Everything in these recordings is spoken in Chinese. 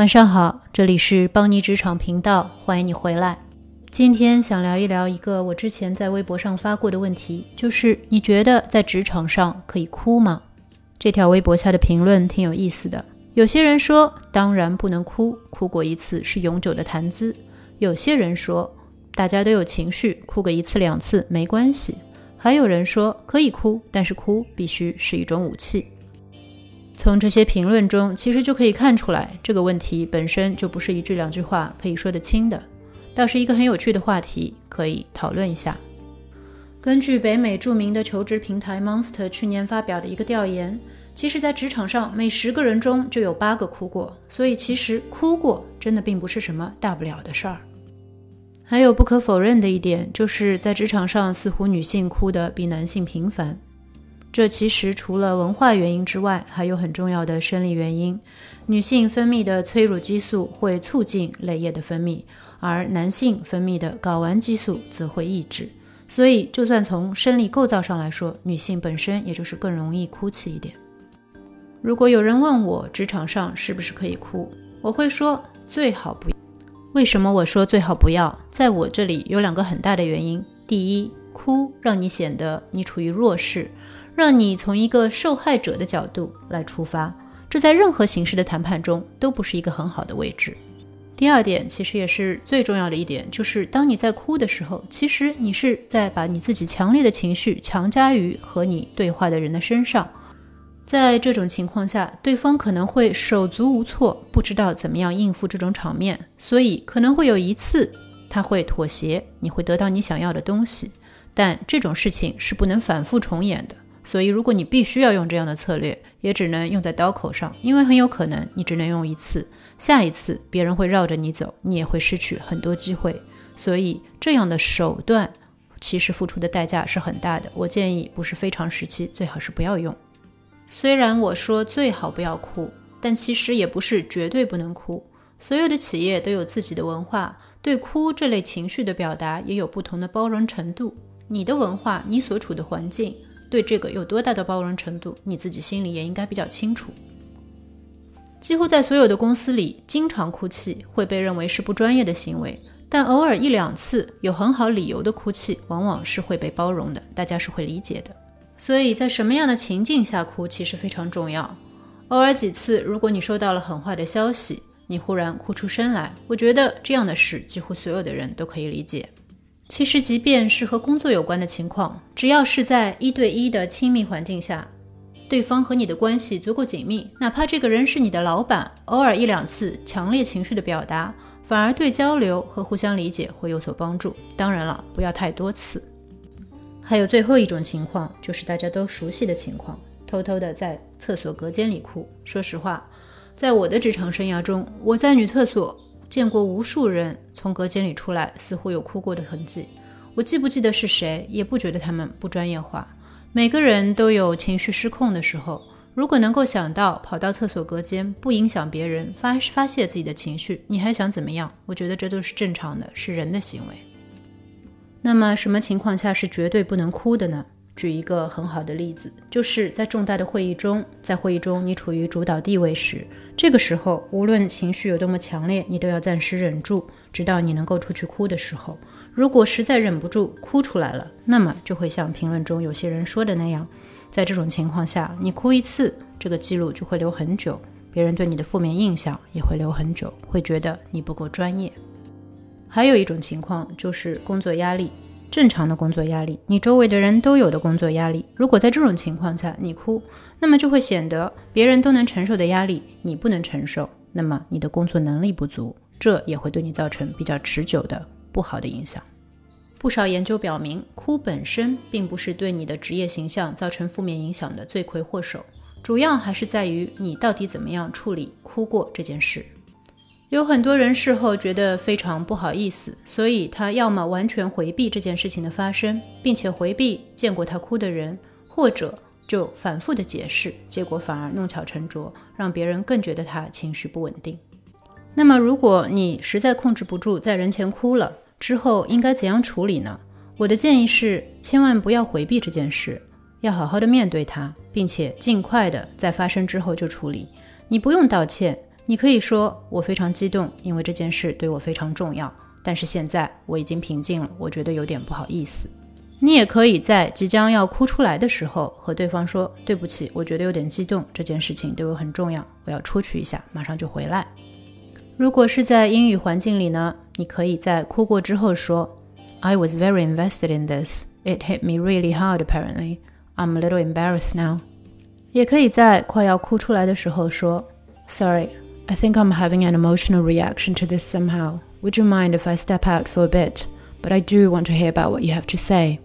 晚上好，这里是邦尼职场频道，欢迎你回来。今天想聊一聊一个我之前在微博上发过的问题，就是你觉得在职场上可以哭吗？这条微博下的评论挺有意思的，有些人说当然不能哭，哭过一次是永久的谈资；有些人说大家都有情绪，哭个一次两次没关系；还有人说可以哭，但是哭必须是一种武器。从这些评论中，其实就可以看出来，这个问题本身就不是一句两句话可以说得清的，倒是一个很有趣的话题，可以讨论一下。根据北美著名的求职平台 Monster 去年发表的一个调研，其实，在职场上每十个人中就有八个哭过，所以其实哭过真的并不是什么大不了的事儿。还有不可否认的一点，就是在职场上，似乎女性哭的比男性频繁。这其实除了文化原因之外，还有很重要的生理原因。女性分泌的催乳激素会促进泪液的分泌，而男性分泌的睾丸激素则会抑制。所以，就算从生理构造上来说，女性本身也就是更容易哭泣一点。如果有人问我职场上是不是可以哭，我会说最好不。为什么我说最好不要？在我这里有两个很大的原因。第一，哭让你显得你处于弱势。让你从一个受害者的角度来出发，这在任何形式的谈判中都不是一个很好的位置。第二点，其实也是最重要的一点，就是当你在哭的时候，其实你是在把你自己强烈的情绪强加于和你对话的人的身上。在这种情况下，对方可能会手足无措，不知道怎么样应付这种场面，所以可能会有一次他会妥协，你会得到你想要的东西，但这种事情是不能反复重演的。所以，如果你必须要用这样的策略，也只能用在刀口上，因为很有可能你只能用一次，下一次别人会绕着你走，你也会失去很多机会。所以，这样的手段其实付出的代价是很大的。我建议，不是非常时期，最好是不要用。虽然我说最好不要哭，但其实也不是绝对不能哭。所有的企业都有自己的文化，对哭这类情绪的表达也有不同的包容程度。你的文化，你所处的环境。对这个有多大的包容程度，你自己心里也应该比较清楚。几乎在所有的公司里，经常哭泣会被认为是不专业的行为，但偶尔一两次有很好理由的哭泣，往往是会被包容的，大家是会理解的。所以在什么样的情境下哭其实非常重要。偶尔几次，如果你收到了很坏的消息，你忽然哭出声来，我觉得这样的事几乎所有的人都可以理解。其实，即便是和工作有关的情况，只要是在一对一的亲密环境下，对方和你的关系足够紧密，哪怕这个人是你的老板，偶尔一两次强烈情绪的表达，反而对交流和互相理解会有所帮助。当然了，不要太多次。还有最后一种情况，就是大家都熟悉的情况，偷偷的在厕所隔间里哭。说实话，在我的职场生涯中，我在女厕所。见过无数人从隔间里出来，似乎有哭过的痕迹。我既不记得是谁，也不觉得他们不专业化。每个人都有情绪失控的时候。如果能够想到跑到厕所隔间，不影响别人发发泄自己的情绪，你还想怎么样？我觉得这都是正常的，是人的行为。那么，什么情况下是绝对不能哭的呢？举一个很好的例子，就是在重大的会议中，在会议中你处于主导地位时，这个时候无论情绪有多么强烈，你都要暂时忍住，直到你能够出去哭的时候。如果实在忍不住哭出来了，那么就会像评论中有些人说的那样，在这种情况下，你哭一次，这个记录就会留很久，别人对你的负面印象也会留很久，会觉得你不够专业。还有一种情况就是工作压力。正常的工作压力，你周围的人都有的工作压力。如果在这种情况下你哭，那么就会显得别人都能承受的压力你不能承受，那么你的工作能力不足，这也会对你造成比较持久的不好的影响。不少研究表明，哭本身并不是对你的职业形象造成负面影响的罪魁祸首，主要还是在于你到底怎么样处理哭过这件事。有很多人事后觉得非常不好意思，所以他要么完全回避这件事情的发生，并且回避见过他哭的人，或者就反复的解释，结果反而弄巧成拙，让别人更觉得他情绪不稳定。那么，如果你实在控制不住在人前哭了，之后应该怎样处理呢？我的建议是，千万不要回避这件事，要好好的面对它，并且尽快的在发生之后就处理。你不用道歉。你可以说我非常激动，因为这件事对我非常重要。但是现在我已经平静了，我觉得有点不好意思。你也可以在即将要哭出来的时候和对方说：“对不起，我觉得有点激动，这件事情对我很重要，我要出去一下，马上就回来。”如果是在英语环境里呢，你可以在哭过之后说：“I was very invested in this. It hit me really hard. Apparently, I'm a little embarrassed now.” 也可以在快要哭出来的时候说：“Sorry, I think I'm having an emotional reaction to this somehow. Would you mind if I step out for a bit? But I do want to hear about what you have to say.”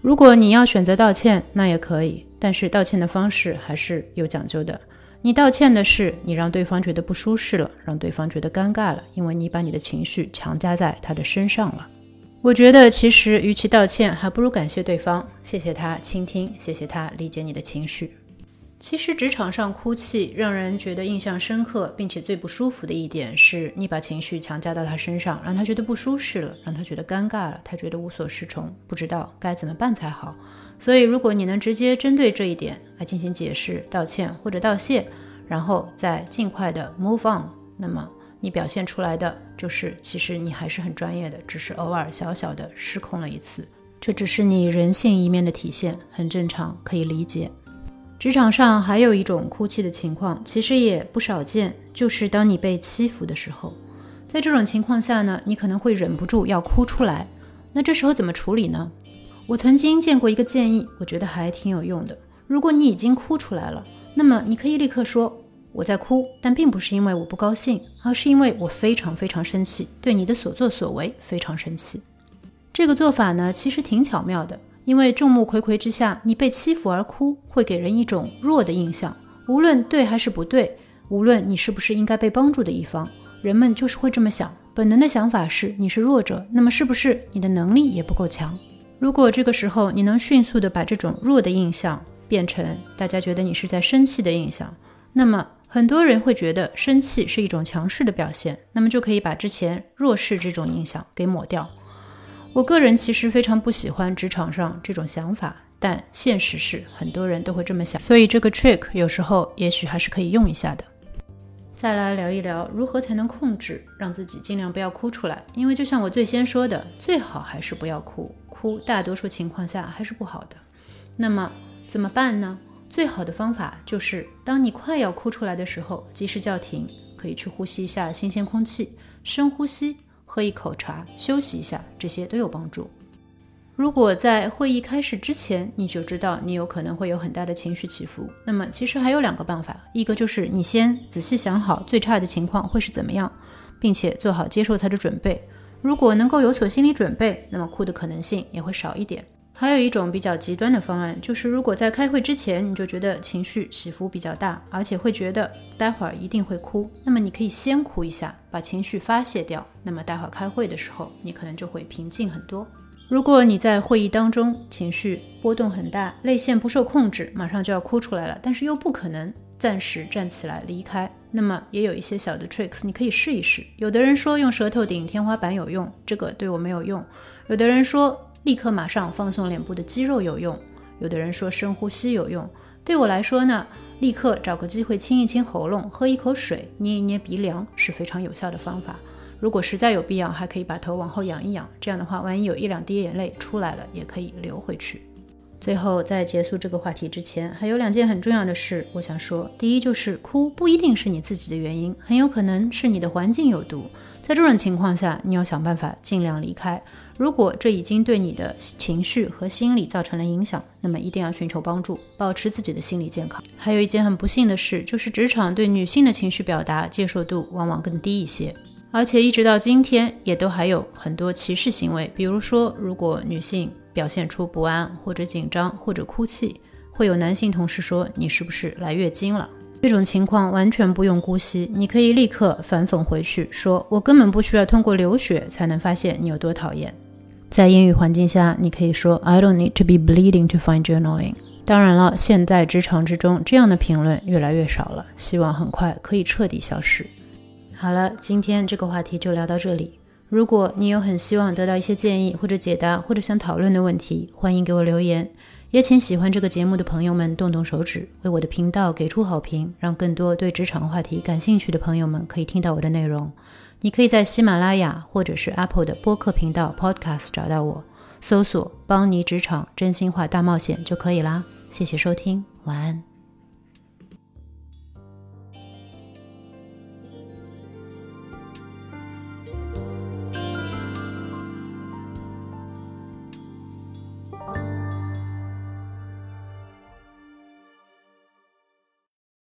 如果你要选择道歉，那也可以，但是道歉的方式还是有讲究的。你道歉的是你让对方觉得不舒适了，让对方觉得尴尬了，因为你把你的情绪强加在他的身上了。我觉得其实与其道歉，还不如感谢对方，谢谢他倾听，谢谢他理解你的情绪。其实职场上哭泣让人觉得印象深刻，并且最不舒服的一点是你把情绪强加到他身上，让他觉得不舒适了，让他觉得尴尬了，他觉得无所适从，不知道该怎么办才好。所以，如果你能直接针对这一点来进行解释、道歉或者道谢，然后再尽快的 move on，那么你表现出来的就是其实你还是很专业的，只是偶尔小小的失控了一次，这只是你人性一面的体现，很正常，可以理解。职场上还有一种哭泣的情况，其实也不少见，就是当你被欺负的时候，在这种情况下呢，你可能会忍不住要哭出来。那这时候怎么处理呢？我曾经见过一个建议，我觉得还挺有用的。如果你已经哭出来了，那么你可以立刻说我在哭，但并不是因为我不高兴，而是因为我非常非常生气，对你的所作所为非常生气。这个做法呢，其实挺巧妙的。因为众目睽睽之下，你被欺负而哭，会给人一种弱的印象。无论对还是不对，无论你是不是应该被帮助的一方，人们就是会这么想。本能的想法是你是弱者，那么是不是你的能力也不够强？如果这个时候你能迅速的把这种弱的印象变成大家觉得你是在生气的印象，那么很多人会觉得生气是一种强势的表现，那么就可以把之前弱势这种印象给抹掉。我个人其实非常不喜欢职场上这种想法，但现实是很多人都会这么想，所以这个 trick 有时候也许还是可以用一下的。再来聊一聊如何才能控制，让自己尽量不要哭出来，因为就像我最先说的，最好还是不要哭，哭大多数情况下还是不好的。那么怎么办呢？最好的方法就是，当你快要哭出来的时候，及时叫停，可以去呼吸一下新鲜空气，深呼吸。喝一口茶，休息一下，这些都有帮助。如果在会议开始之前你就知道你有可能会有很大的情绪起伏，那么其实还有两个办法，一个就是你先仔细想好最差的情况会是怎么样，并且做好接受它的准备。如果能够有所心理准备，那么哭的可能性也会少一点。还有一种比较极端的方案，就是如果在开会之前你就觉得情绪起伏比较大，而且会觉得待会儿一定会哭，那么你可以先哭一下，把情绪发泄掉。那么待会儿开会的时候，你可能就会平静很多。如果你在会议当中情绪波动很大，泪腺不受控制，马上就要哭出来了，但是又不可能暂时站起来离开，那么也有一些小的 tricks 你可以试一试。有的人说用舌头顶天花板有用，这个对我没有用。有的人说。立刻马上放松脸部的肌肉有用，有的人说深呼吸有用。对我来说呢，立刻找个机会清一清喉咙，喝一口水，捏一捏鼻梁是非常有效的方法。如果实在有必要，还可以把头往后仰一仰，这样的话，万一有一两滴眼泪出来了，也可以流回去。最后，在结束这个话题之前，还有两件很重要的事，我想说。第一，就是哭不一定是你自己的原因，很有可能是你的环境有毒。在这种情况下，你要想办法尽量离开。如果这已经对你的情绪和心理造成了影响，那么一定要寻求帮助，保持自己的心理健康。还有一件很不幸的事，就是职场对女性的情绪表达接受度往往更低一些，而且一直到今天也都还有很多歧视行为。比如说，如果女性表现出不安或者紧张或者哭泣，会有男性同事说你是不是来月经了？这种情况完全不用姑息，你可以立刻反讽回去，说我根本不需要通过流血才能发现你有多讨厌。在英语环境下，你可以说 I don't need to be bleeding to find you annoying。当然了，现在职场之中这样的评论越来越少了，希望很快可以彻底消失。好了，今天这个话题就聊到这里。如果你有很希望得到一些建议或者解答，或者想讨论的问题，欢迎给我留言。也请喜欢这个节目的朋友们动动手指，为我的频道给出好评，让更多对职场话题感兴趣的朋友们可以听到我的内容。你可以在喜马拉雅或者是 Apple 的播客频道 Podcast 找到我，搜索“邦尼职场真心话大冒险”就可以啦。谢谢收听，晚安。